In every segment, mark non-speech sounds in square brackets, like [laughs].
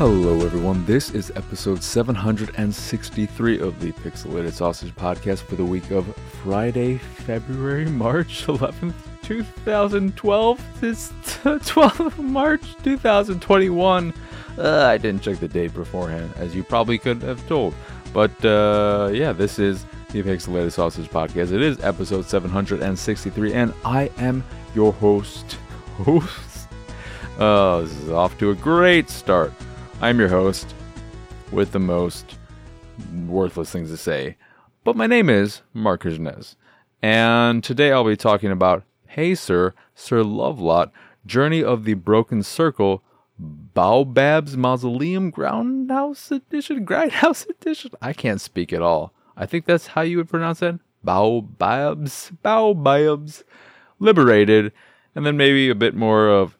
Hello, everyone. This is episode 763 of the Pixelated Sausage Podcast for the week of Friday, February, [laughs] March 11th, 2012. This [laughs] 12th of March 2021. Uh, I didn't check the date beforehand, as you probably could have told. But uh, yeah, this is the Pixelated Sausage Podcast. It is episode 763, and I am your host. [laughs] Host? Oh, this is off to a great start. I'm your host with the most worthless things to say. But my name is Marc Kirchnes. And today I'll be talking about Hey Sir, Sir Lovelot, Journey of the Broken Circle, Baobab's Mausoleum Groundhouse Edition, Grindhouse Edition. I can't speak at all. I think that's how you would pronounce it. Baobabs, Baobabs, Liberated, and then maybe a bit more of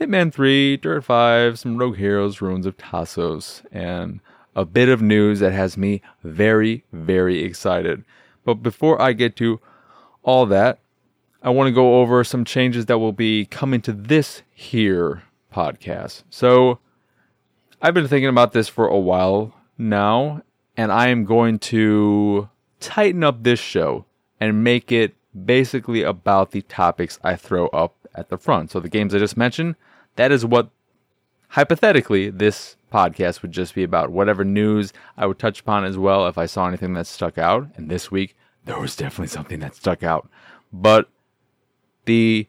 Hitman 3, Dirt 5, some Rogue Heroes, Ruins of Tasos, and a bit of news that has me very, very excited. But before I get to all that, I want to go over some changes that will be coming to this here podcast. So, I've been thinking about this for a while now, and I am going to tighten up this show and make it basically about the topics I throw up at the front. So, the games I just mentioned, that is what hypothetically this podcast would just be about. Whatever news I would touch upon as well if I saw anything that stuck out. And this week, there was definitely something that stuck out. But the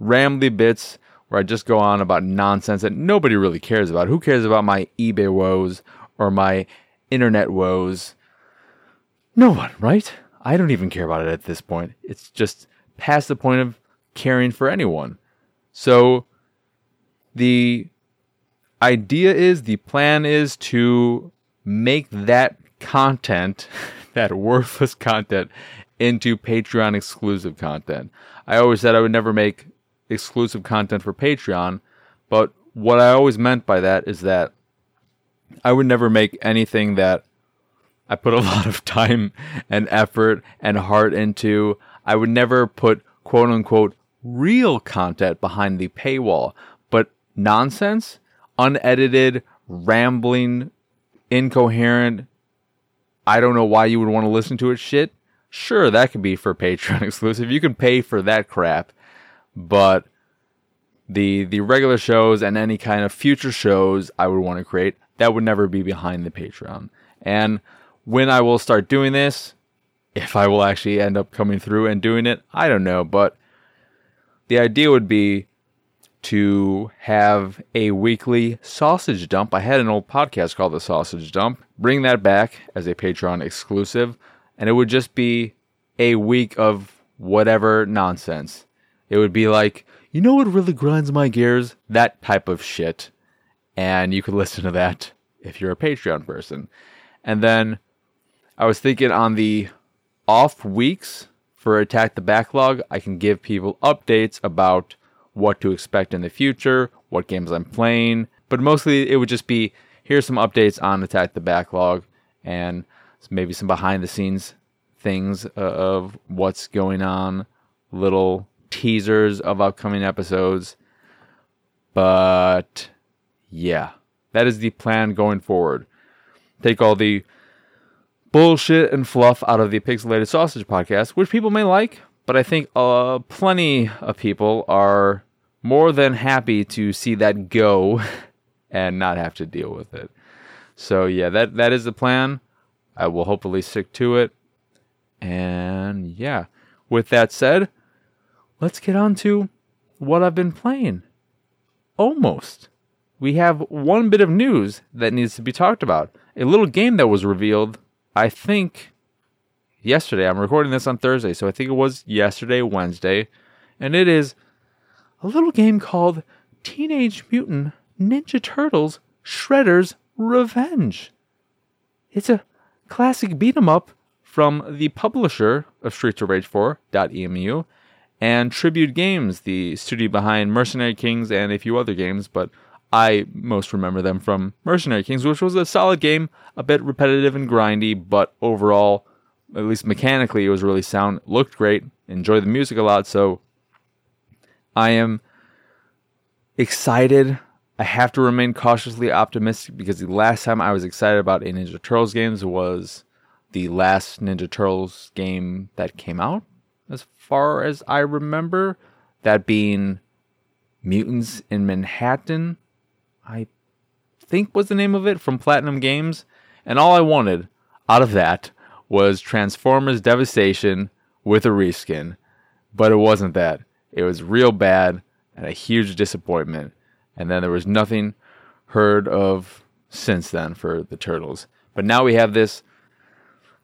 rambly bits where I just go on about nonsense that nobody really cares about. Who cares about my eBay woes or my internet woes? No one, right? I don't even care about it at this point. It's just past the point of caring for anyone. So, the idea is, the plan is to make that content, [laughs] that worthless content, into Patreon exclusive content. I always said I would never make exclusive content for Patreon, but what I always meant by that is that I would never make anything that I put a [laughs] lot of time and effort and heart into. I would never put quote unquote real content behind the paywall nonsense, unedited, rambling, incoherent, I don't know why you would want to listen to it shit. Sure, that could be for Patreon [laughs] exclusive. You can pay for that crap, but the the regular shows and any kind of future shows I would want to create that would never be behind the Patreon. And when I will start doing this, if I will actually end up coming through and doing it, I don't know, but the idea would be to have a weekly sausage dump. I had an old podcast called The Sausage Dump. Bring that back as a Patreon exclusive, and it would just be a week of whatever nonsense. It would be like, you know what really grinds my gears? That type of shit. And you could [laughs] listen to that if you're a Patreon person. And then I was thinking on the off weeks for Attack the Backlog, I can give people updates about what to expect in the future, what games I'm playing, but mostly it would just be here's some updates on Attack the Backlog and maybe some behind the scenes things uh, of what's going on, little teasers of upcoming episodes. But yeah, that is the plan going forward. Take all the bullshit and fluff out of the Pixelated Sausage podcast, which people may like, but I think uh, plenty of people are more than happy to see that go [laughs] and not have to deal with it. So yeah, that that is the plan. I will hopefully stick to it. And yeah, with that said, let's get on to what I've been playing. Almost. We have one bit of news that needs to be talked about. A little game that was revealed, I think, yesterday. I'm recording this on Thursday, so I think it was yesterday, Wednesday. And it is a little game called Teenage Mutant Ninja Turtles Shredder's Revenge. It's a classic beat 'em up from the publisher of Streets of Rage 4 Dotemu and Tribute Games, the studio behind Mercenary Kings and a few other games, but I most remember them from Mercenary Kings, which was a solid game, a bit repetitive and grindy, but overall, at least mechanically, it was really sound, looked great, enjoyed the music a lot, so I am excited I have to remain cautiously optimistic because the last time I was excited about a Ninja Turtles games was the last Ninja Turtles game that came out, as far as I remember. That being Mutants in Manhattan, I think was the name of it from Platinum Games. And all I wanted out of that was Transformers Devastation with a reskin. But it wasn't that. It was real bad and a huge disappointment. And then there was nothing heard of since then for the Turtles. But now we have this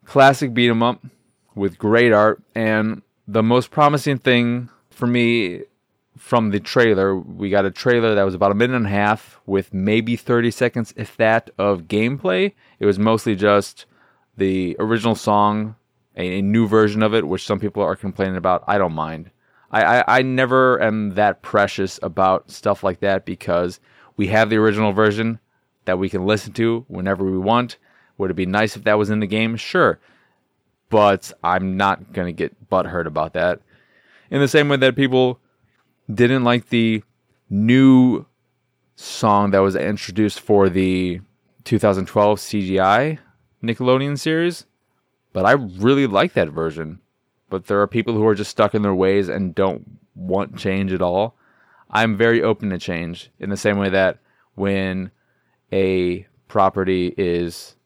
classic beat 'em up with great art and the most promising thing for me from the trailer, we got a trailer that was about a minute and a half with maybe 30 seconds, if that, of gameplay. It was mostly just the original song, a, new version of it, which some people are complaining about. I don't mind. I, I, I never am that precious about stuff like that because we have the original version that we can listen to whenever we want. Would it be nice if that was in the game? Sure. But I'm not going to get butthurt about that. In the same way that people didn't like the new song that was introduced for the 2012 CGI Nickelodeon series, but I really like that version. But there are people who are just stuck in their ways and don't want change at all. I'm very open to change in the same way that when a property is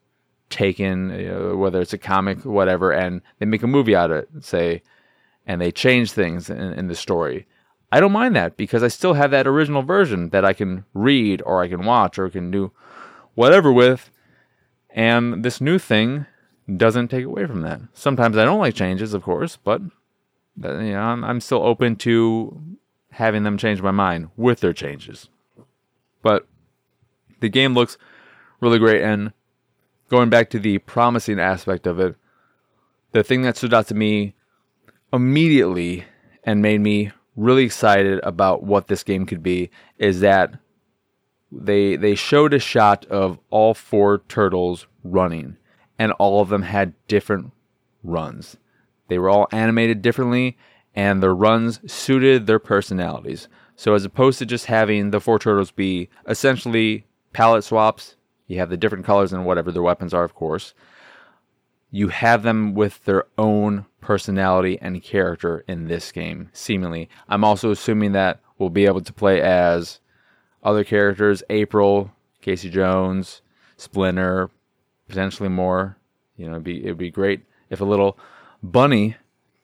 taken, you know, whether it's a comic, whatever, and they make a movie out of it, say, and they change things in, in the story I don't mind that because I still have that original version that I can read or I can watch or can do whatever with. And this new thing doesn't take away from that. Sometimes I don't like changes, of course, but uh, you know, I'm, I'm still open to having them change my mind with their changes. But the game looks really great. And going back to the promising aspect of it, the thing that stood out to me immediately and made me really excited about what this game could be is that they they showed a shot of all four turtles running and all of them had different runs. They were all animated differently and their runs suited their personalities. So as opposed to just having the four turtles be essentially palette swaps, you have the different colors and whatever their weapons are of course. You have them with their own personality and character in this game, seemingly. I'm also assuming that we'll be able to play as other characters April, Casey Jones, Splinter, potentially more. You know, it'd be, it'd be great if a little bunny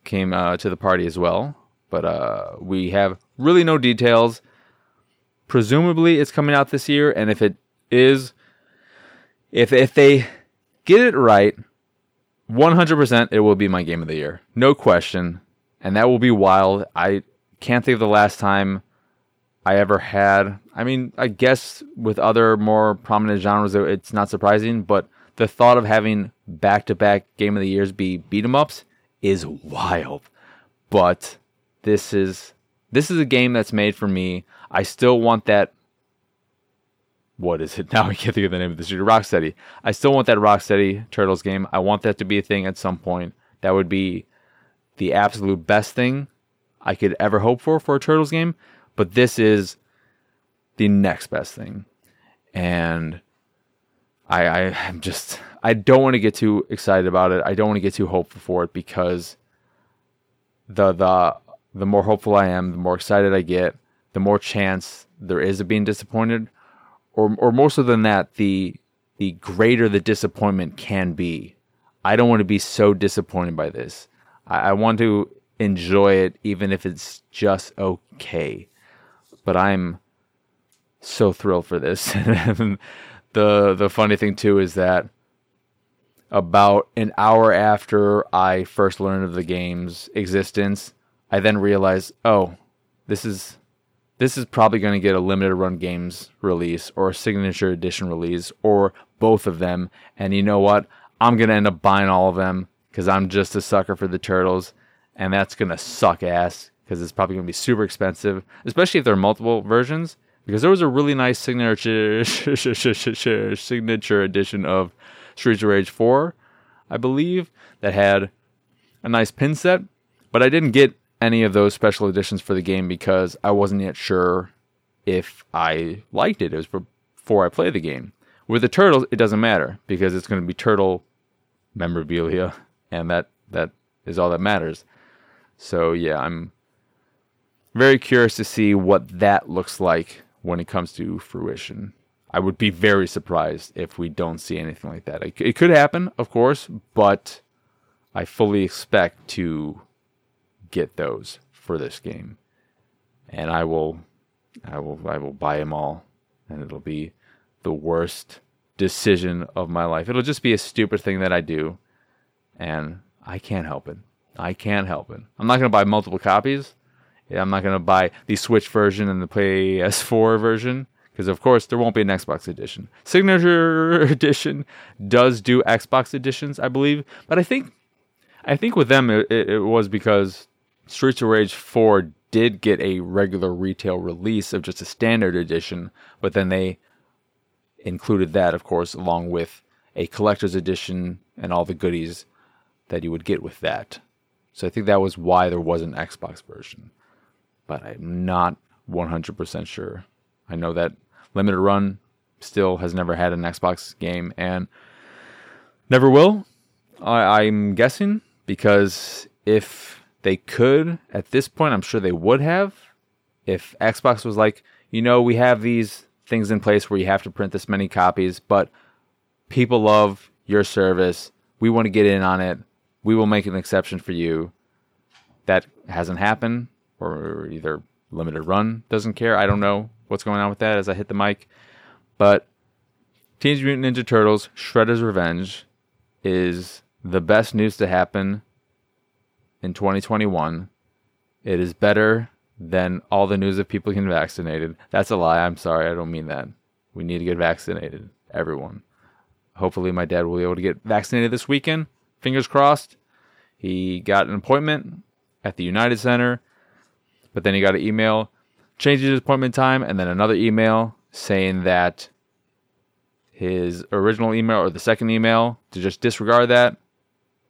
came uh, to the party as well. But uh, we have really no details. Presumably, it's coming out this year, and if it is, if if they get it right, 100% it will be my game of the year. No question. And that will be wild. I can't think of the last time I ever had. I mean, I guess with other more prominent genres, it's not surprising, but the thought of having back to back game of the years be beat 'em ups is wild. But this is this is a game that's made for me. I still want that what is it [laughs] now? I can't think of the name of the studio. Rocksteady. I still want that Rocksteady Turtles game. I want that to be a thing at some point. That would be the absolute best thing I could ever hope for for a Turtles game. But this is the next best thing, and I, I am just I don't want to get too excited about it. I don't want to get too hopeful for it because the the the more hopeful I am, the more excited I get, the more chance there is of being disappointed or or more so than that, the the greater the disappointment can be. I don't want to be so disappointed by this. I, I want to enjoy it even if it's just okay. But I'm so thrilled for this. [laughs] the the funny thing too is that about an hour after I first learned of the game's existence, I then realized, oh, this is this is probably going to get a limited run games release or a signature edition release or both of them. And you know what? I'm going to end up buying all of them because I'm just a sucker for the turtles. And that's going to suck ass because it's probably going to be super expensive, especially if there are multiple versions. Because there was a really nice signature [laughs] signature edition of Streets of Rage 4, I believe, that had a nice pin set. But I didn't get any of those special editions for the game because I wasn't yet sure if I liked it. It was before I play the game. With the turtles, it doesn't matter because it's going to be turtle memorabilia, and that that is all that matters. So yeah, I'm very curious to see what that looks like when it comes to fruition. I would be very surprised if we don't see anything like that. It could happen, of course, but I fully expect to get those for this game, and I will, I will, I will buy them all, and it'll be the worst decision of my life. It'll just be a stupid thing that I do, and I can't help it. I can't help it. I'm not going to buy multiple copies. I'm not going to buy the Switch version and the PS4 version because, of course, there won't be an Xbox edition. Signature [laughs] Edition does do Xbox editions, I believe, but I think, I think with them it, it was because Streets of Rage 4 did get a regular retail release of just a standard edition, but then they included that, of course, along with a collector's edition and all the goodies that you would get with that. So I think that was why there was an Xbox version. But I'm not 100% sure. I know that Limited Run still has never had an Xbox game and never will. I, I'm guessing because if they could at this point, I'm sure they would have. If Xbox was like, you know, we have these things in place where you have to print this many copies, but people love your service. We want to get in on it. We will make an exception for you. That hasn't happened, or either limited run doesn't care. I don't know what's going on with that as I hit the mic. But Teenage Mutant Ninja Turtles Shredder's Revenge is the best news to happen in 2021. It is better than all the news of people getting vaccinated. That's a lie. I'm sorry. I don't mean that. We need to get vaccinated. Everyone. Hopefully, my dad will be able to get vaccinated this weekend. Fingers crossed. He got an appointment at the United Center, but then he got an email changing his appointment time and then another email saying that his original email or the second email to just disregard that.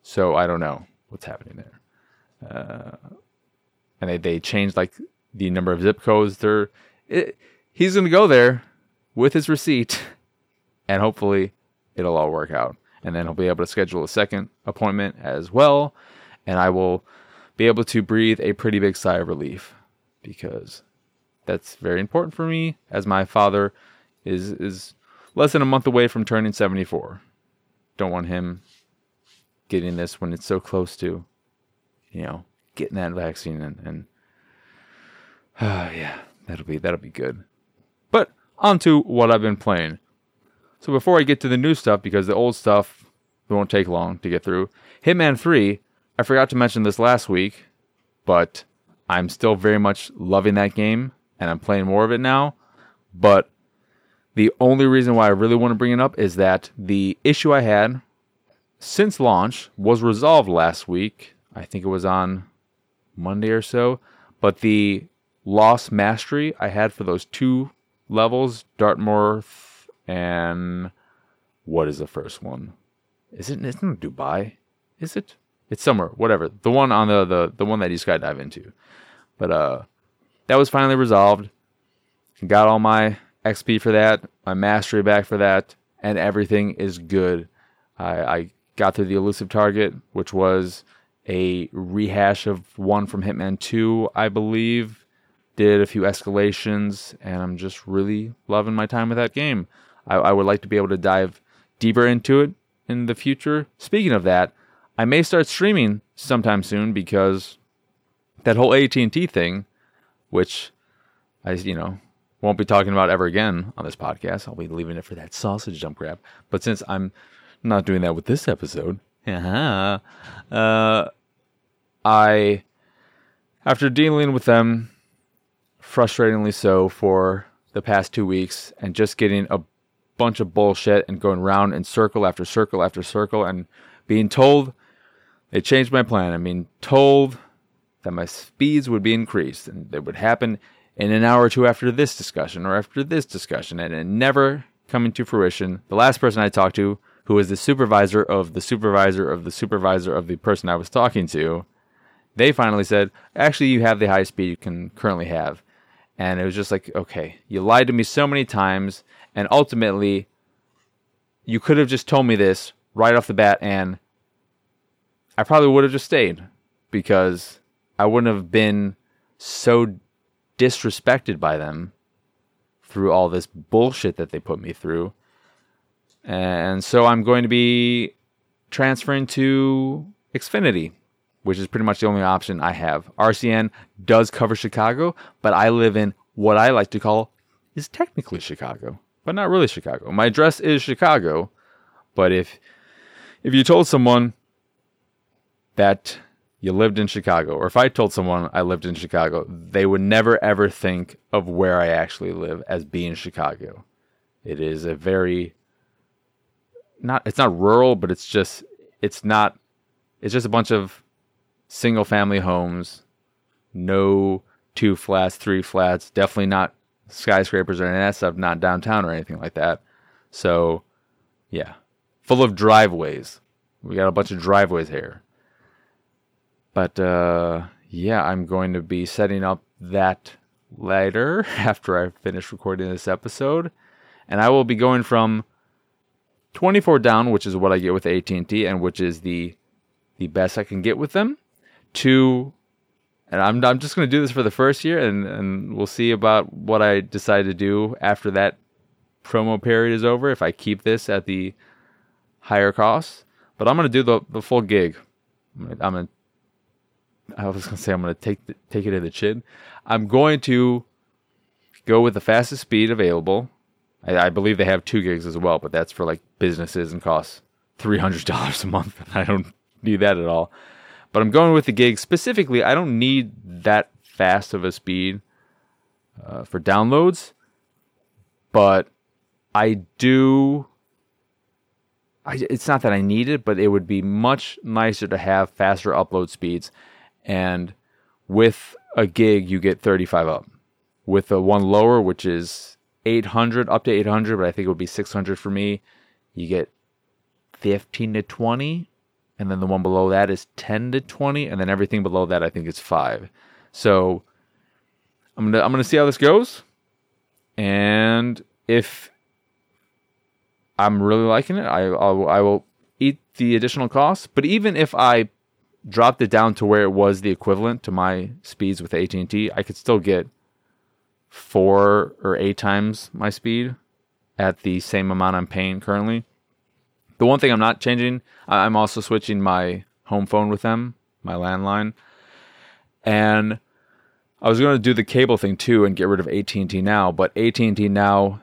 So I don't know what's happening there. Uh, and they, they changed like the number of zip codes. They're he's gonna go there with his receipt, [laughs] and hopefully it'll all work out. And then he'll be able to schedule a second appointment as well, and I will be able to breathe a pretty big sigh of relief because that's very important for me as my father is is less than a month away from turning 74. Don't want him getting this when it's so close to, you know, getting that vaccine and, and uh, [sighs] yeah, that'll be that'll be good. But on to what I've been playing. So before I get to the new stuff, because the old stuff won't take long to get through, Hitman 3, I forgot to mention this last week, but I'm still very much loving that game and I'm playing more of it now. But the only reason why I really want to bring it up is that the issue I had since launch was resolved last week. I think it was on Monday or so. But the lost mastery I had for those two levels, Dartmoor and what is the first one? Is it? It's not Dubai, is it? It's somewhere, whatever. The one on the the the one that you skydive into. But uh, that was finally resolved. Got all my XP for that, my mastery back for that, and everything is good. I, I got through the elusive target, which was a rehash of one from Hitman 2, I believe. Did a few escalations, and I'm just really loving my time with that game. I, I would like to be able to dive deeper into it in the future. Speaking of that, I may start streaming sometime soon because that whole AT&T thing, which I, you know, won't be talking about ever again on this podcast. I'll be leaving it for that sausage dump grab. But since I'm not doing that with this episode. [laughs] Uh, I, after dealing with them, frustratingly so, for the past two weeks, and just getting a bunch of bullshit and going round in circle after circle after circle, and being told they changed my plan. I mean, told that my speeds would be increased, and it would happen in an hour or two after this discussion or after this discussion, and it never coming to fruition. The last person I talked to who was the supervisor of the supervisor of the supervisor of the person I was talking to, they finally said, actually, you have the highest speed you can currently have. And it was just like, okay, you lied to me so many times. And ultimately, you could have just told me this right off the bat, and I probably would have just stayed because I wouldn't have been so disrespected by them through all this bullshit that they put me through. And so I'm going to be transferring to Xfinity, which is pretty much the only option I have. RCN does cover Chicago, but I live in what I like to call is technically Chicago, but not really Chicago. My address is Chicago, but if if you told someone that you lived in Chicago, or if I told someone I lived in Chicago, they would never ever think of where I actually live as being Chicago. It is a very not it's not rural, but it's just it's not it's just a bunch of single family homes, no two flats, three flats, definitely not skyscrapers or any of that stuff, not downtown or anything like that. So yeah. Full of driveways. We got a bunch of driveways here. But uh, yeah, I'm going to be setting up that later [laughs] after I finish recording this episode, and I will be going from 24 down, which is what I get with AT&T, and which is the the best I can get with them, to and I'm I'm just going to do this for the first year, and and we'll see about what I decide to do after that promo period is over. If I keep this at the higher cost, but I'm going to do the the full gig. I'm going to I was gonna say I'm gonna take the, take it in the chin. I'm going to go with the fastest speed available. I, I, believe they have two gigs as well, but that's for like businesses and costs three hundred dollars a month. [laughs] I don't need that at all. But I'm going with the gig specifically. I don't need that fast of a speed uh, for downloads, but I do. I, it's not that I need it, but it would be much nicer to have faster upload speeds and with a gig you get 35 up. With the one lower, which is 800 up to 800, but I think it would be 600 for me, you get 15 to 20, and then the one below that is 10 to 20, and then everything below that I think is 5. So I'm to I'm to see how this goes. And if I'm really liking it, I I'll, I will eat the additional costs, but even if I dropped it down to where it was the equivalent to my speeds with AT&T, I could still get four or eight times my speed at the same amount I'm paying currently. The one thing I'm not changing, I'm also switching my home phone with them, my landline, and I was going to do the cable thing too and get rid of AT&T now, but AT&T now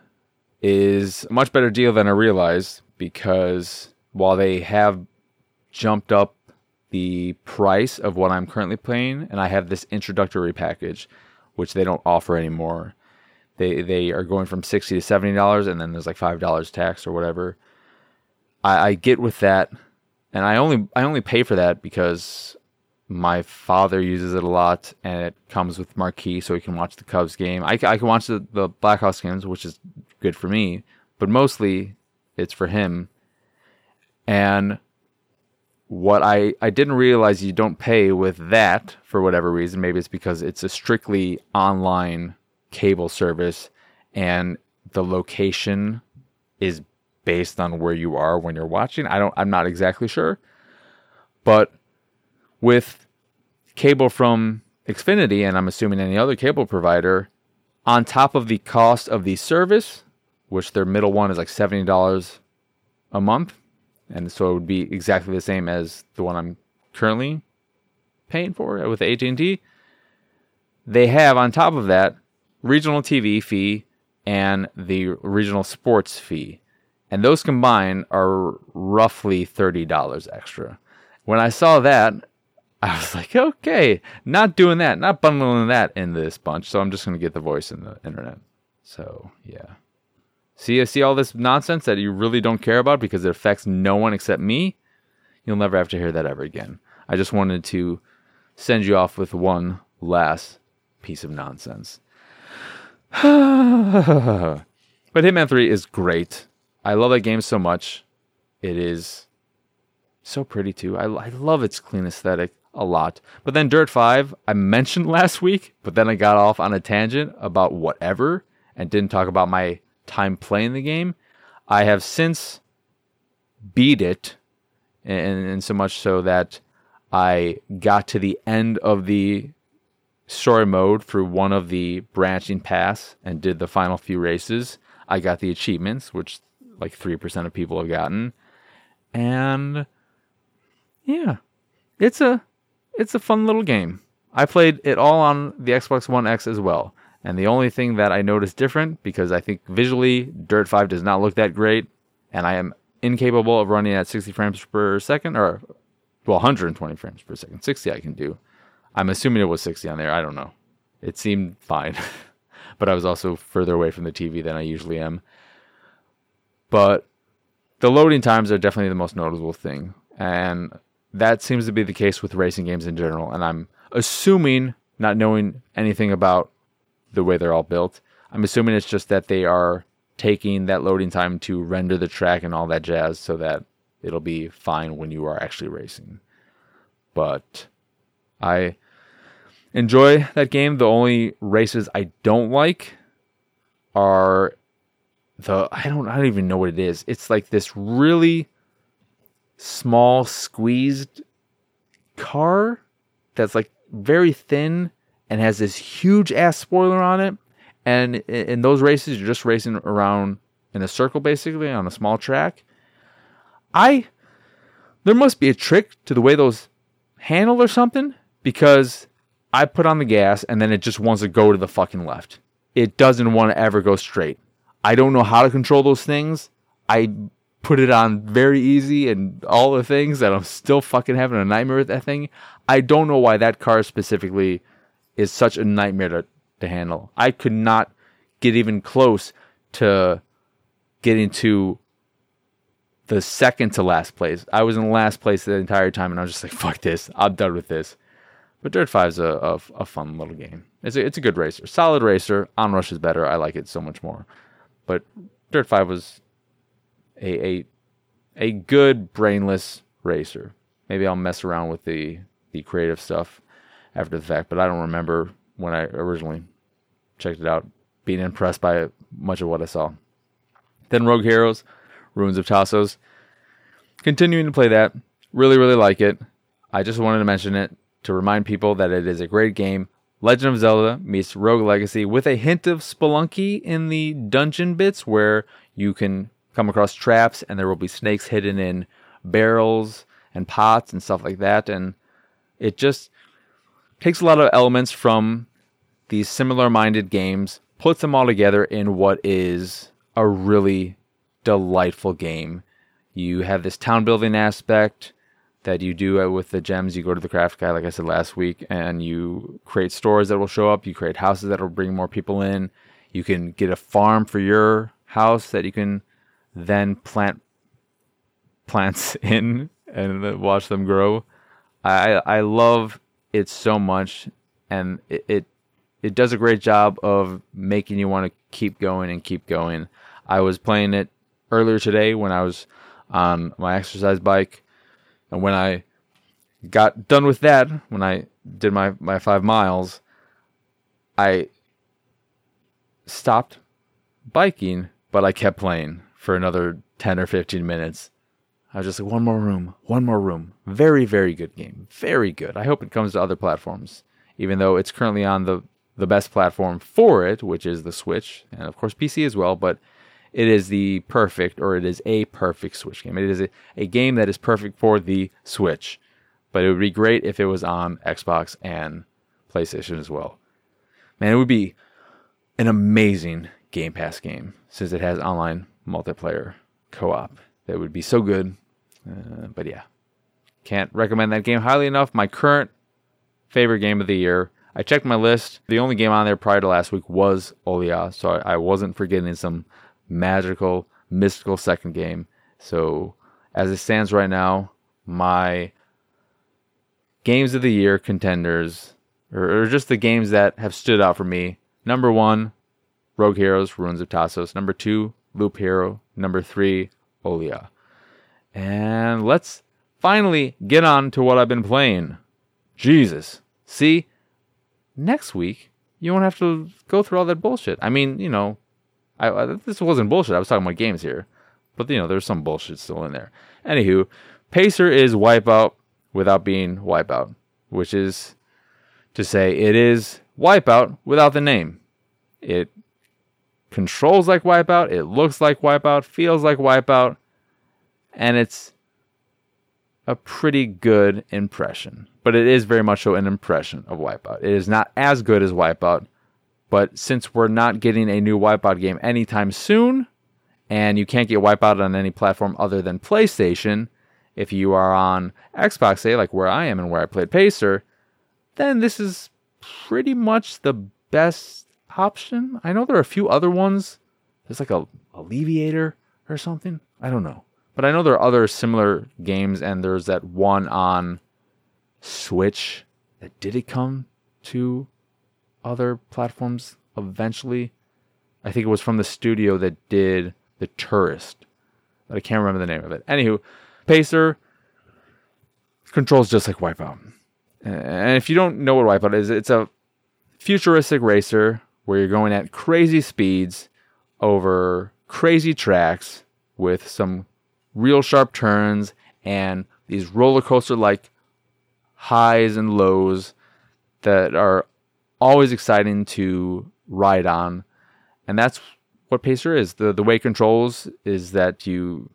is a much better deal than I realized because while they have jumped up the price of what I'm currently paying, and I have this introductory package, which they don't offer anymore. They they are going from sixty to seventy dollars, and then there's like five dollars tax or whatever. I, I get with that, and I only I only pay for that because my father uses it a lot, and it comes with marquee, so he can watch the Cubs game. I, I can watch the the Blackhawks games, which is good for me, but mostly it's for him. And what I, I didn't realize you don't pay with that for whatever reason. Maybe it's because it's a strictly online cable service and the location is based on where you are when you're watching. I don't I'm not exactly sure. But with cable from Xfinity and I'm assuming any other cable provider, on top of the cost of the service, which their middle one is like $70 a month, and so it would be exactly the same as the one I'm currently paying for with AT&T. They have on top of that regional TV fee and the regional sports fee. And those combined are roughly $30 extra. When I saw that, [laughs] I was like, okay, not doing that, not bundling that in this bunch. So I'm just going to get the voice in the internet. So, yeah. See, see all this nonsense that you really don't care about because it affects no one except me. You'll never have to hear that ever again. I just wanted to send you off with one last piece of nonsense. [sighs] but Hitman 3 is great. I love that game so much. It is so pretty too. I, I love its clean aesthetic. a lot. But then Dirt 5, I mentioned [laughs] last week, but then I got off on a tangent about whatever and didn't talk about my time playing the game. I have since beat it, and, and so much so that I got to the end of the story mode through one of the branching paths and did the final few races. I got the achievements, which like 3% of people have gotten. And yeah, it's a it's a fun little game. I played it all on the Xbox One X as well. And the only thing that I noticed different, because I think visually Dirt 5 does not look that great, and I am incapable of running at 60 frames per second, or well, 120 frames per second. 60 I can do. I'm assuming it was 60 on there. I don't know. It seemed fine, [laughs] but I was also further away from the TV than I usually am. But the loading times are definitely the most noticeable thing. And that seems to be the case with racing games in general. And I'm assuming, not knowing anything about the way they're all built, I'm assuming it's just that they are taking that loading time to render the track and all that jazz so that it'll be fine when you are actually racing. But I enjoy that game. The only races I don't like are the I don't I don't even know what it is. It's like this really small squeezed car that's like very thin and has this huge ass spoiler on it. And in those races, you're just racing around in a circle basically on a small track. I there must be a trick to the way those handle or something because I put on the gas and then it just wants to go to the fucking left. It doesn't want to ever go straight. I don't know how to control those things. I put it on very easy and all the things that I'm still fucking having a nightmare with that thing. I don't know why that car specifically is such a nightmare to, to handle. I could not get even close to getting to the second to last place. I was in last place the entire time and I was just like, fuck this. I'm done with this. But Dirt 5 is a, a, a fun little game. It's a, it's a good racer. Solid racer. Onrush is better. I like it so much more. But Dirt 5 was a a a good brainless racer. Maybe I'll mess around with the the creative stuff after the fact, but I don't remember when I originally checked it out being impressed by much of what I saw. Then Rogue Heroes, Ruins of Tasos. Continuing to play that. Really, really like it. I just wanted to mention it to remind people that it is a great game. Legend of Zelda meets Rogue Legacy with a hint of Spelunky in the dungeon bits where you can come across traps and there will be snakes hidden in barrels and pots and stuff like that. And it just takes a lot of elements from these similar minded games, puts them all together in what is a really delightful game. You have this town building aspect that you do with the gems. You go to the craft guy, like I said last week, and you create stores that will show up. You create houses that will bring more people in. You can get a farm for your house that you can then plant plants [laughs] in and watch them grow. I I love it so much, and it, it it does a great job of making you want to keep going and keep going. I was playing it earlier today when I was on my exercise bike and when I got done with that, when I did my, my five miles, I stopped biking, but I kept playing for another 10 or 15 minutes. I was just like, one more room, one more room. Very, very good game. Very good. I hope it comes to other platforms, even though it's currently on the, the best platform for it, which is the Switch, and of course PC as well. But it is the perfect, or it is a perfect Switch game. It is a, a game that is perfect for the Switch. But it would be great if it was on Xbox and PlayStation as well. Man, it would be an amazing Game Pass game since it has online multiplayer co op. That would be so good. Uh, but yeah, can't recommend that game highly enough. My current favorite game of the year. I checked my list. The only game on there prior to last week was Olija, so I, wasn't forgetting some magical, mystical second game. So, as it stands right now, my games of the year contenders, or, or, just the games that have stood out for me. Number one, Rogue Heroes, Ruins of Tasos. Number two, Loop Hero. Number three, Oh, Olija. And let's finally get on to what I've been playing. Jesus. See, next week you won't have to go through all that bullshit. I mean, you know, I, I this wasn't bullshit. I was talking about games here, but you know, there's some bullshit still in there. Anywho, Pacer is Wipeout without being Wipeout, which is to say it is Wipeout without the name. It controls like Wipeout, it looks like Wipeout, feels like Wipeout, and it's a pretty good impression. But it is very much so an impression of Wipeout. It is not as good as Wipeout, but since we're not getting a new Wipeout game anytime soon, and you can't get Wipeout on any platform other than PlayStation, if you are on Xbox, say, like where I am and where I played Pacer, then this is pretty much the best option. I know there are a few other ones. There's like a Alleviator or something. I don't know. But I know there are other similar games, and there's that one on Switch that did it come to other platforms eventually. I think it was from the studio that did The Tourist. But I can't remember the name of it. Anywho, Pacer controls just like Wipeout. And if you don't know what Wipeout is, it's a futuristic racer where you're going at crazy speeds over crazy tracks with some real sharp turns and these roller coaster like highs and lows that are always exciting to ride on. And that's what Pacer is. The the way it controls is that you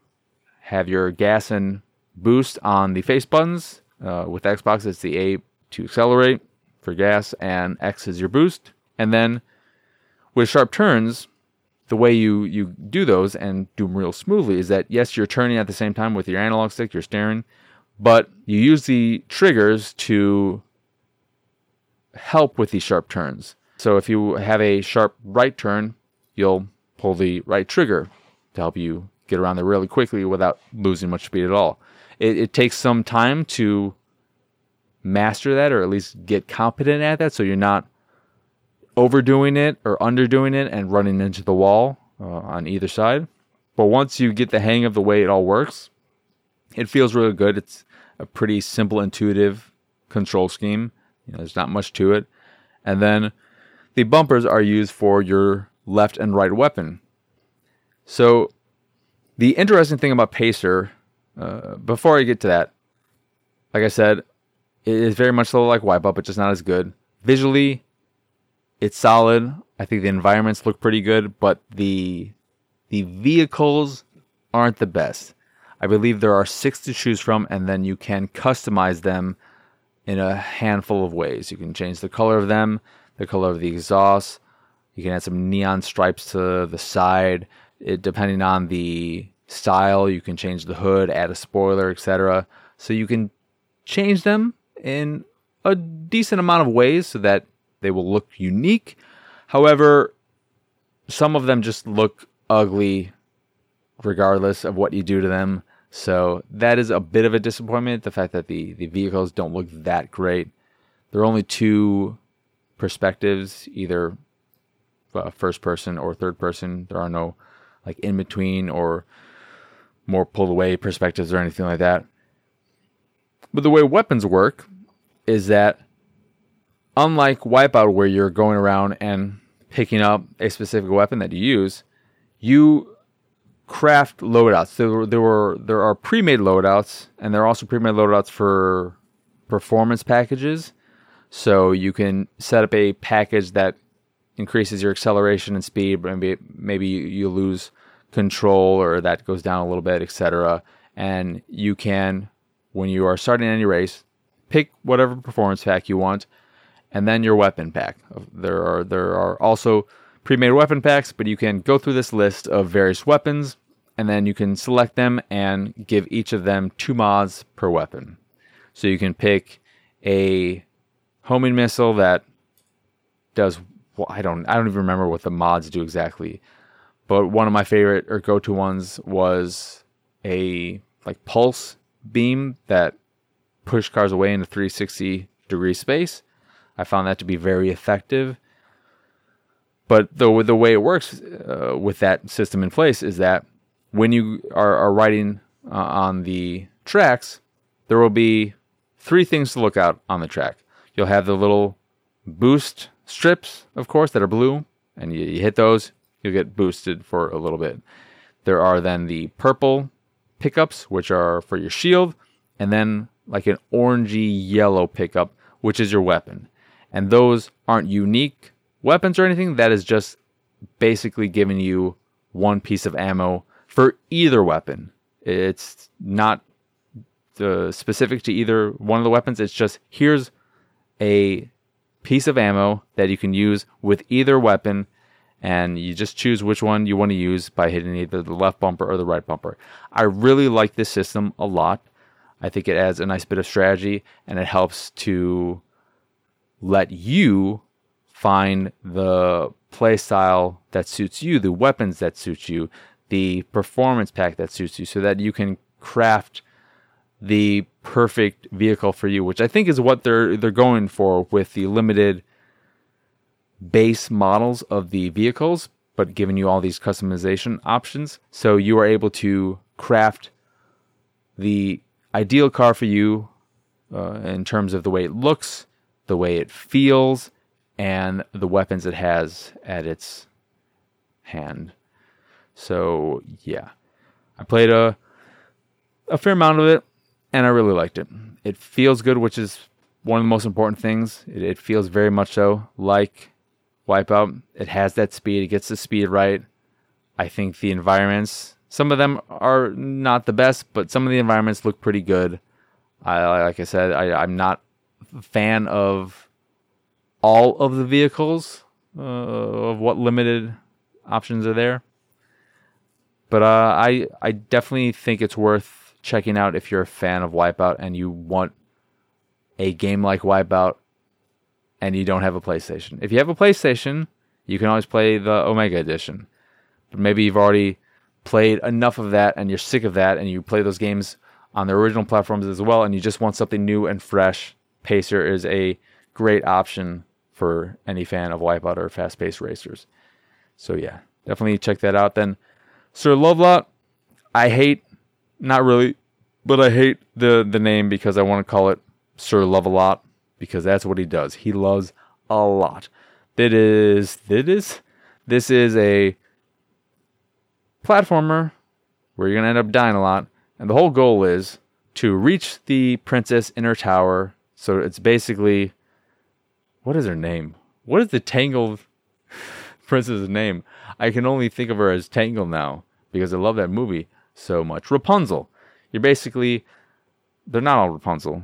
have your gas and boost on the face buttons. Uh, with Xbox, it's the A to accelerate for gas, and X is your boost. And then with sharp turns, the way you, you do those and do them real smoothly is that yes, you're turning at the same time with your analog stick, you're steering, but you use the triggers to help with these sharp turns. So if you have a sharp right turn, you'll pull the right trigger to help you get around there really quickly without losing much speed at all. It, it takes some time to master that or at least get competent at that so you're not overdoing it or underdoing it and running into the wall uh, on either side. But once you get the hang of the way it all works, it feels really good. It's a pretty simple, intuitive control scheme. You know, there's not much to it. And then the bumpers are used for your left and right weapon. So the interesting thing about Pacer, uh, before I get to that, like I said, it is very much like Wipeout, but just not as good. Visually, it's solid. I think the environments look pretty good, but the the vehicles aren't the best. I believe there are six to choose from, and then you can customize them in a handful of ways. You can change the color of them, the color of the exhaust. You can add some neon stripes to the side. It, depending on the style, you can change the hood, add a spoiler, etc. So you can change them in a decent amount of ways so that they will look unique. However, some of them just look ugly regardless of what you do to them. So that is a bit of a disappointment. The fact that the, the vehicles don't look that great. There are only two perspectives, either uh, first person or third person. There are no like in between or more pulled away perspectives or anything like that. But the way weapons work is that unlike Wipeout, where you're going around and picking up a specific weapon that you use, you craft loadouts. There, there were there are pre-made loadouts, and there are also pre-made loadouts for performance packages. So you can set up a package that increases your acceleration and speed, but maybe maybe you lose control or that goes down a little bit, etc. And you can, when you are starting any race, pick whatever performance pack you want and then your weapon pack. There are there are also pre-made weapon packs, but you can go through this list of various weapons and then you can select them and give each of them two mods per weapon. So you can pick a homing missile that does well, I don't I don't even remember what the mods do exactly. But one of my favorite or go-to ones was a like pulse beam that pushed cars away into 360 degree space. I found that to be very effective. But the the way it works uh, with that system in place is that when you are, are riding uh, on the tracks, there will be three things to look out on the track. You'll have the little boost strips, of course, that are blue, and you, you hit those, you'll get boosted for a little bit. There are then the purple pickups, which are for your shield, and then like an orangey yellow pickup, which is your weapon. And those aren't unique weapons or anything. That is just basically giving you one piece of ammo for either weapon. It's not uh, specific to either one of the weapons. It's just here's a piece of ammo that you can use with either weapon, and you just choose which one you want to use by hitting either the left bumper or the right bumper. I really like this system a lot. I think it adds a nice bit of strategy and it helps to let you find the play style that suits you, the weapons that suit you, the performance pack that suits you, so that you can craft the perfect vehicle for you, which I think is what they're they're going for with the limited base models of the vehicles, but giving you all these customization options. So you are able to craft the ideal car for you uh, in terms of the way it looks, the way it feels, and the weapons it has at its hand. So yeah, I played a a fair amount of it, and I really liked it. It feels good, which is one of the most important things. It, it feels very much so like Wipeout. It has that speed. It gets the speed right. I think the environments, some of them are not the best, but some of the environments look pretty good. I like I said, I, I'm not fan of all of the vehicles uh, of what limited options are there. But uh, I I definitely think it's worth checking out if you're a fan of Wipeout and you want a game like Wipeout and you don't have a PlayStation. If you have a PlayStation, you can always play the Omega Edition. But maybe you've already played enough of that and you're sick of that and you play those games on the original platforms as well and you just want something new and fresh. Pacer is a great option for any fan of Wipeout or fast paced racers. So yeah, definitely check that out. Then Sir Lovelot, I hate, not really, but I hate the the name because I want to call it Sir Lovelot because that's what he does. He loves a lot. That is, that is, this is a platformer where you're gonna end up dying a lot, and the whole goal is to reach the princess in her tower. So it's basically, what is her name? What is the Tangled [laughs] princess's name? I can only think of her as Tangle now because I love that movie so much. Rapunzel. You're basically, they're not all Rapunzel,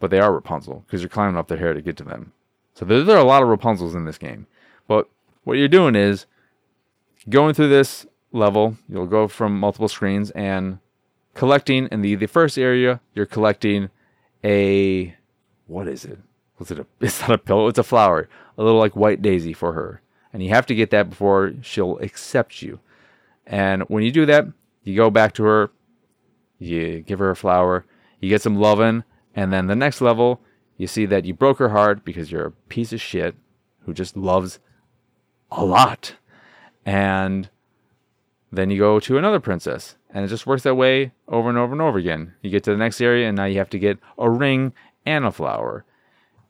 but they are Rapunzel because you're climbing up their hair to get to them. So there, there are a lot of Rapunzels in this game. But what you're doing is going through this level, you'll go from multiple screens and collecting in the, the first area, you're collecting a what is it? Was it a [laughs] it's not a pillow, it's a flower. A little like white daisy for her. And you have to get that before she'll accept you. And when you do that, you go back to her, you give her a flower, you get some loving, and then the next level, you see that you broke her heart because you're a piece of shit who just loves a lot. And then you go to another princess, and it just works that way over and over and over again. You get to the next area, and now you have to get a ring and a flower.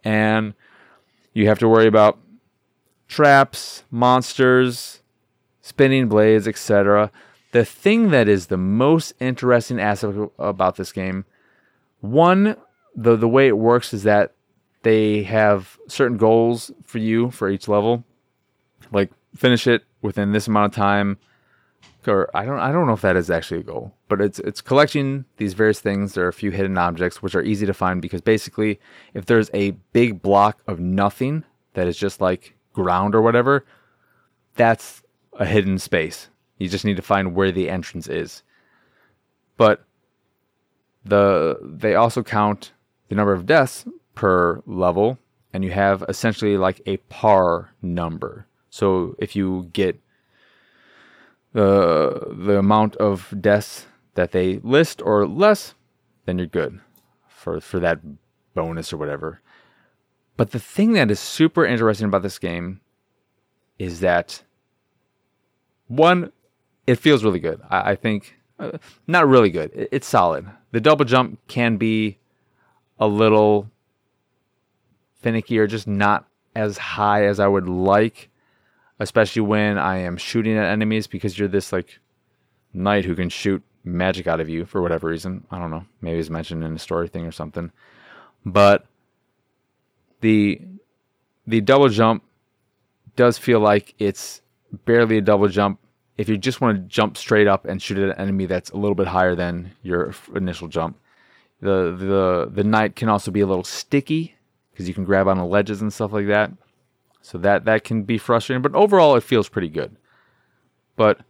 And you have to worry about traps, monsters, spinning blades, etc. The thing that is the most interesting aspect about this game, one, the the way it works is that they have certain goals for you for each level. Like finish it within this amount of time. Or I don't I don't know if that is actually a goal, but it's it's collecting these various things. There are a few hidden objects which are easy to find because basically if there's a big block of nothing that is just like ground or whatever, that's a hidden space. You just need to find where the entrance is. But the they also count the number of deaths per level, and you have essentially like a par number. So if you get the the amount of deaths that they list or less, then you're good for for that bonus or whatever. But the thing that is super interesting about this game is that one, it feels really good. I, I think uh, not really good. It, it's solid. The double jump can be a little finicky or just not as high as I would like, especially when I am shooting at enemies because you're this like knight who can shoot magic out of you for whatever reason. I don't know. Maybe it's mentioned in a story thing or something. But the the double jump does feel like it's barely a double jump. If you just want to jump straight up and shoot at an enemy that's a little bit higher than your initial jump, the the the knight can also be a little sticky because you can grab on the ledges and stuff like that. So that that can be frustrating, but overall it feels pretty good. But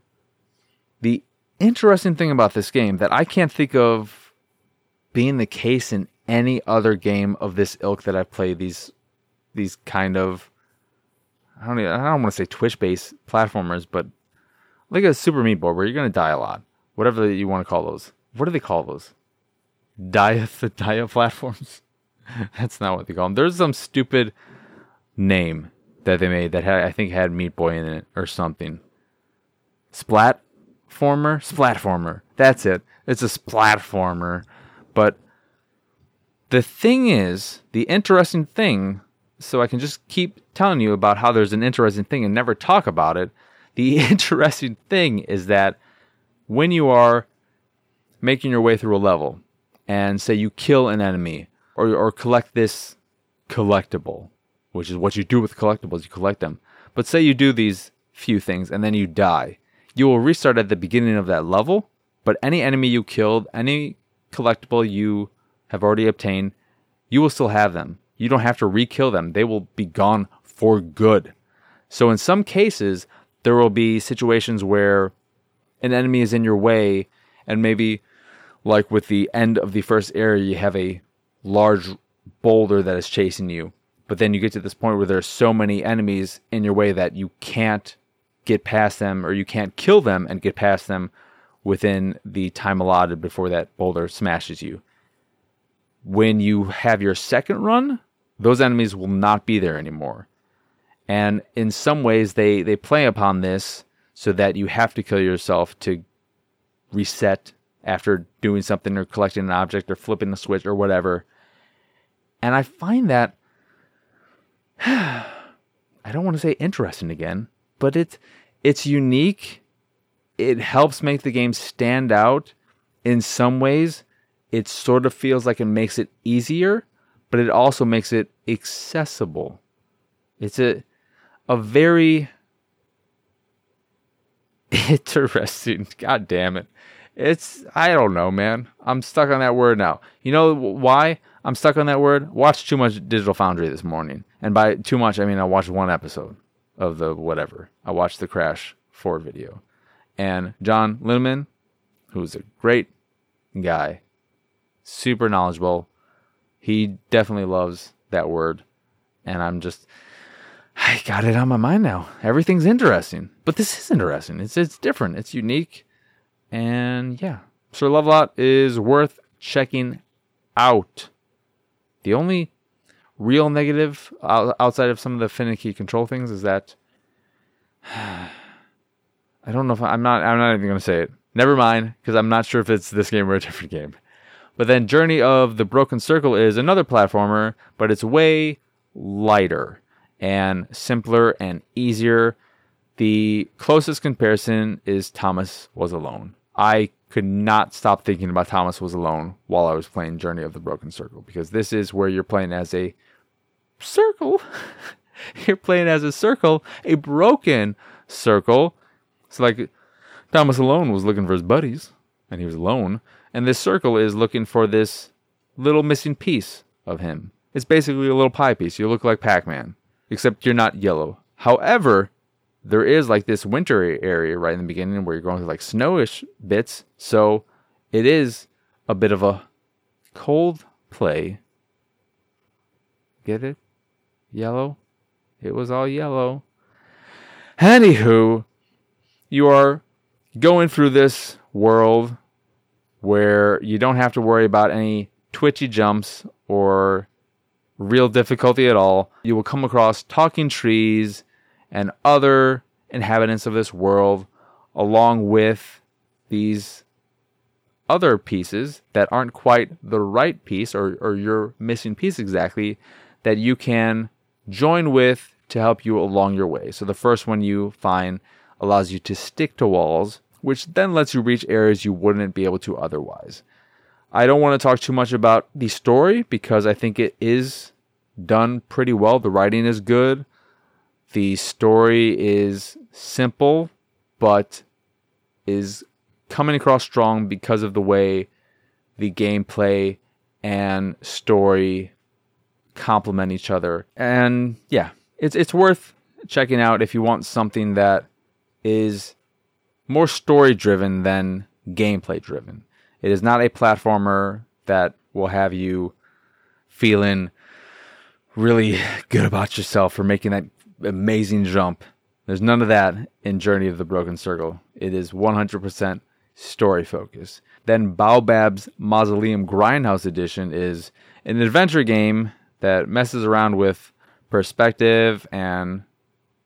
the interesting thing about this game that I can't think of being the case in any other game of this ilk that I've played these these kind of I don't even, I don't want to say Twitch based platformers, but like a Super Meat Boy where you're gonna die a lot. Whatever you want to call those. What do they call those? Dia [laughs] the Dia platforms? [laughs] That's not what they call them. There's some stupid name that they made that had I think had Meat Boy in it or something. Splat former, splatformer. That's it. It's a splatformer. But the thing is, the interesting thing, so I can just keep telling you about how there's an interesting thing and never talk about it. The [laughs] interesting thing is that when you are making your way through a level and say you kill an enemy or, or collect this collectible, which is what you do with collectibles, you collect them. But say you do these few things and then you die you will restart at the beginning of that level, but any enemy you killed, any collectible you have already obtained, you will still have them. You don't have to re kill them, they will be gone for good. So, in some cases, there will be situations where an enemy is in your way, and maybe, like with the end of the first area, you have a large boulder that is chasing you. But then you get to this point where there's so many enemies in your way that you can't get past them or you can't kill them and get past them within the time allotted before that boulder smashes you. When you have your second run, those enemies will not be there anymore. And in some ways they, they play upon this so that you have to kill yourself to reset after doing something or collecting an object or flipping the switch or whatever. And I find that [sighs] I don't want to say interesting again, but it's it's unique. It helps make the game stand out in some ways. It sort of feels like it makes it easier, but it also makes it accessible. It's a a very [laughs] interesting. God damn it. It's I don't know, man. I'm stuck on that word now. You know why I'm stuck on that word? Watched too much Digital Foundry this morning, and by too much I mean I watched one episode of the whatever. I watched the Crash 4 video. And John Linneman, who's a great guy, super knowledgeable, he definitely loves that word. And I'm just, I got it on my mind now. Everything's interesting. But this is interesting. It's, it's different, it's unique. And yeah, Sir Lovelot is worth checking out. The only real negative outside of some of the finicky control things is that [sighs] I don't know if I, am not I'm not even going to say it. Never mind because I'm not sure if it's this game or a [laughs] different game. But then Journey of the Broken Circle is another platformer, but it's way lighter and simpler and easier. The closest comparison is Thomas Was Alone. I could not stop thinking about Thomas Was Alone while I was playing Journey of the Broken Circle because this is where you're playing as a circle. [laughs] You're playing as a circle, a broken circle. So like Thomas alone was looking for his buddies, and he was alone. And this circle is looking for this little missing piece of him. It's basically a little pie piece. You look like Pac-Man, except you're not yellow. However, there is like this winter area right in the beginning where you're going through like snowish bits. So it is a bit of a cold play. Get it? Yellow? It was all yellow. Anywho, you are going through this world where you don't have to worry about any twitchy jumps or real difficulty at all. You will come across talking trees and other inhabitants of this world along with these other pieces that aren't quite the right piece or, or your missing piece exactly that you can join with to help you along your way. So the first one you find allows you to stick to walls, which then lets you reach areas you wouldn't be able to otherwise. I don't want to talk too much about the story because I think it is done pretty well. The writing is good. The story is simple, but is coming across strong because of the way the gameplay and story complement each other. And yeah, it's it's worth checking out if you want something that is more story driven than gameplay driven. It is not a platformer that will have you feeling really good about yourself for making that amazing jump. There's none of that in Journey of the Broken Circle. It is 100% story focused. Then Baobab's Mausoleum Grindhouse Edition is an adventure game that messes around with perspective and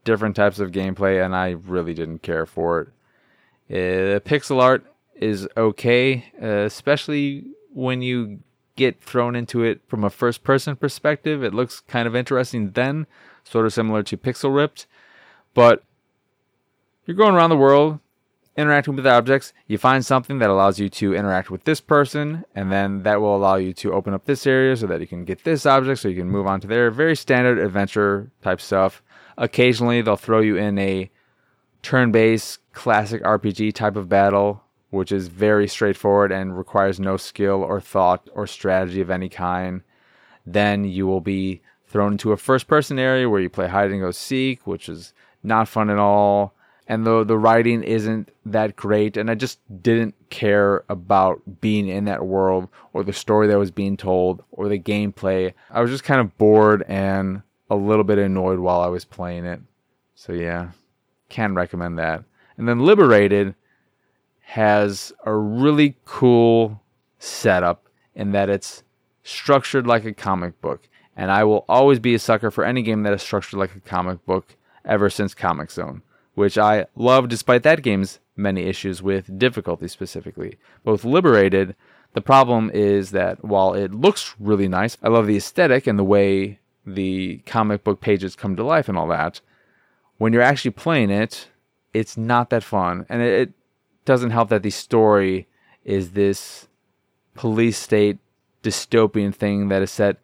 different types of gameplay, and I really didn't care for it. Uh, pixel art is okay, uh, especially when you get thrown into it from a first person perspective. It looks kind of interesting then, sort of similar to Pixel Ripped. But you're going around the world interacting with objects. You find something that allows you to interact with this person, and then that will allow you to open up this area so that you can get this object so you can move on to there. Very standard adventure type stuff. Occasionally, they'll throw you in a turn based classic RPG type of battle, which is very straightforward and requires no skill or thought or strategy of any kind. Then you will be thrown into a first person area where you play hide and go seek, which is not fun at all and the the writing isn't that great and I just didn't care about being in that world or the story that was being told or the gameplay. I was just kind of bored and a little bit annoyed while I was playing it. So yeah, can recommend that. And then Liberated has a really cool setup in that it's structured like a comic book. And I will always be a sucker for any game that is structured like a comic book ever since Comix Zone which I love despite that game's many issues with difficulty specifically. Both Liberated, the problem is that while it looks really nice, I love the aesthetic and the way the comic book pages come to life and all that. When you're actually playing it, it's not that fun. And it, doesn't help that the story is this police state dystopian thing that is set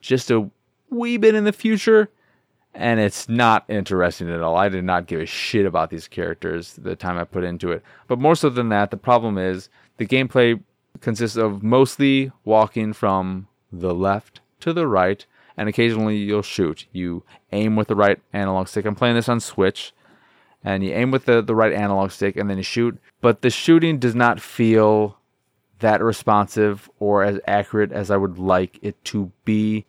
just a wee bit in the future and it's not interesting at all. I did not give a shit about these characters the time I put into it. But more so than that, the problem is the gameplay consists of mostly walking from the left to the right, and occasionally you'll shoot. You aim with the right analog stick. I'm playing this on Switch, and you aim with the, the right analog stick and then you shoot. But the shooting does not feel that responsive or as accurate as I would like it to be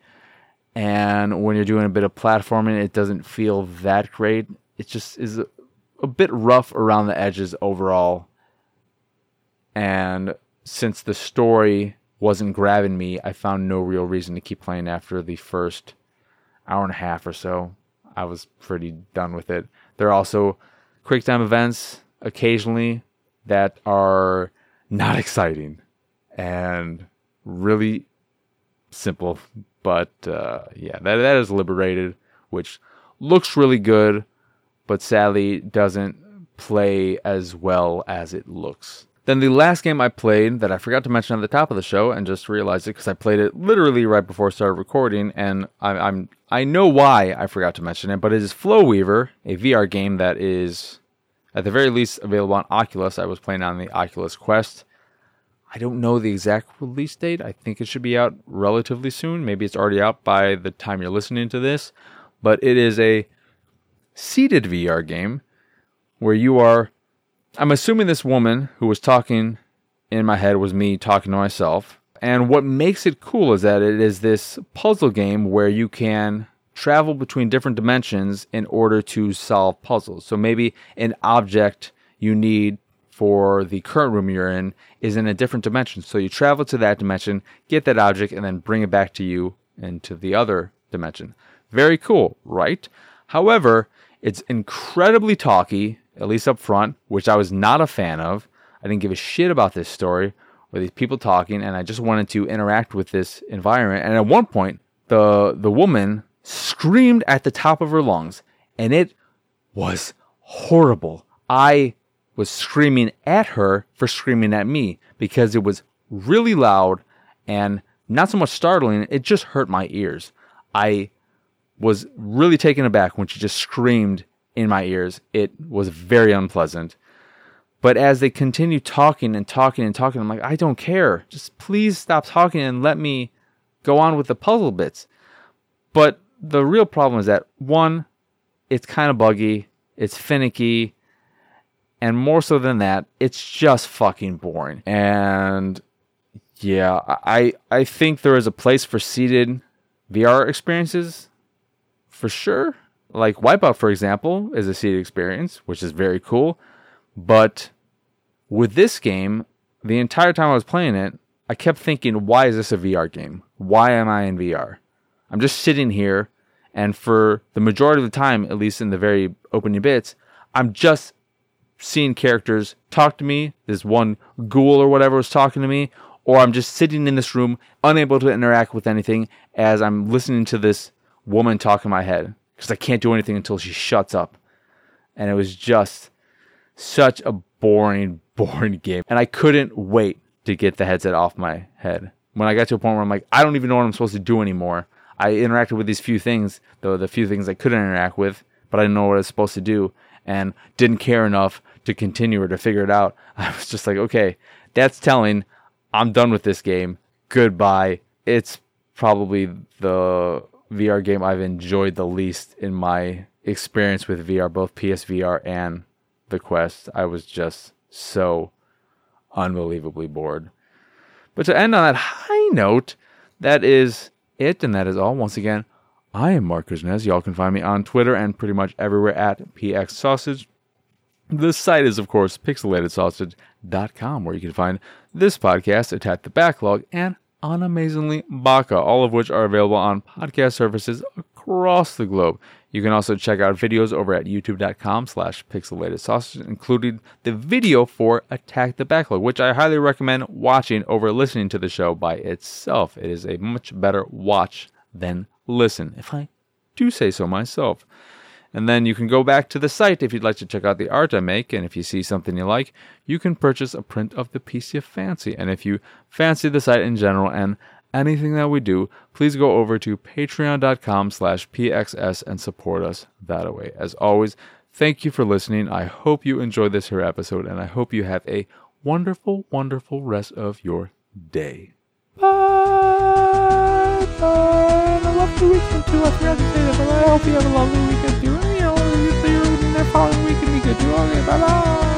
and when you're doing a bit of platforming, it doesn't feel that great. It just is a, a bit rough around the edges overall. And since the story wasn't grabbing me, I found no real reason to keep playing after the first hour and a half or so. I was pretty done with it. There are also quick time events occasionally that are not [laughs] exciting and really simple but uh, yeah, that that is liberated, which looks really good, but sadly doesn't play as well as it looks. Then the last game I played that I forgot to mention at the top of the show and just realized it because I played it literally right before I started recording, and I, I'm I know why I forgot to mention it, but it is Flow Weaver, a VR game that is at the very least available on Oculus. I was playing on the Oculus Quest. I don't know the exact release date. I think it should be out relatively soon. Maybe it's already out by the time you're listening to this. But it is a seated VR game where you are. I'm assuming this woman who was talking in my head was me talking to myself. And what makes it cool is that it is this puzzle game where you can travel between different dimensions in order to solve puzzles. So maybe an object you need for the current room you're in is in a different dimension. So you travel to that dimension, get that object, and then bring it back to you into the other dimension. Very cool, right? However, it's incredibly talky, at least up front, which I was not a fan of. I didn't give a shit about this story or these people talking, and I just wanted to interact with this environment. And at one point, the the woman screamed at the top of her lungs, and it was horrible. I was screaming at her for screaming at me because it was really loud and not so much startling, it just hurt my ears. I was really taken aback when she just screamed in my ears. It was very unpleasant. But as they continue talking and talking and talking, I'm like, I don't care. Just please stop talking and let me go on with the puzzle bits. But the real problem is that one, it's kind of buggy, it's finicky, and more so than that, it's just fucking boring. And yeah, I I think there is a place for seated VR experiences for sure. Like Wipeout, for example, is a seated experience, which is very cool. But with this game, the entire time I was playing it, I kept thinking, why is this a VR game? Why am I in VR? I'm just sitting here, and for the majority of the time, at least in the very opening bits, I'm just seeing characters talk to me. This one ghoul or whatever was talking to me, or I'm just sitting in this room, unable to interact with anything as I'm listening to this woman talk in my head because I can't do anything until she shuts up. And it was just such a boring, [laughs] boring game. And I couldn't wait to get the headset off my head. When I got to a point where I'm like, I don't even know what I'm supposed to do anymore. I interacted with these few things, though the few things I couldn't interact with, but I didn't know what I was supposed to do and didn't care enough to continue or to figure it out. [laughs] I was just like, okay, that's telling. I'm done with this game. Goodbye. It's probably the VR game I've enjoyed the least in my experience with VR, both PSVR and the Quest. I was just so unbelievably bored. But to end on that high note, that is it, and that is all. Once again, I am Marc Kuznez. Y'all can find me on Twitter and pretty much everywhere at PX Sausage. The site is, of course, pixelatedsausage.com, where you can find this podcast, Attack the Backlog, and Unamazingly Baka, all of which are available on podcast services across the globe. You can also check out videos over at youtube.com slash pixelatedsausage, including the video for Attack the Backlog, which I highly recommend watching over listening to the show by itself. It is a much better watch than listen, if I do say so myself. And then you can go back to the site if you'd like to check out the art I make. And if you see something you like, you can purchase a print of the piece you fancy. And if you fancy the site in general and anything that we do, please go over to patreon.com slash pxs and support us that way. As always, thank you for listening. I hope you enjoyed this here episode, and I hope you have a wonderful, wonderful rest of your day. Bye! Bye! I love the weekend too. I forgot to say that, but I hope you have a lovely weekend too. And, you know, the following week can be good too. Okay, bye bye!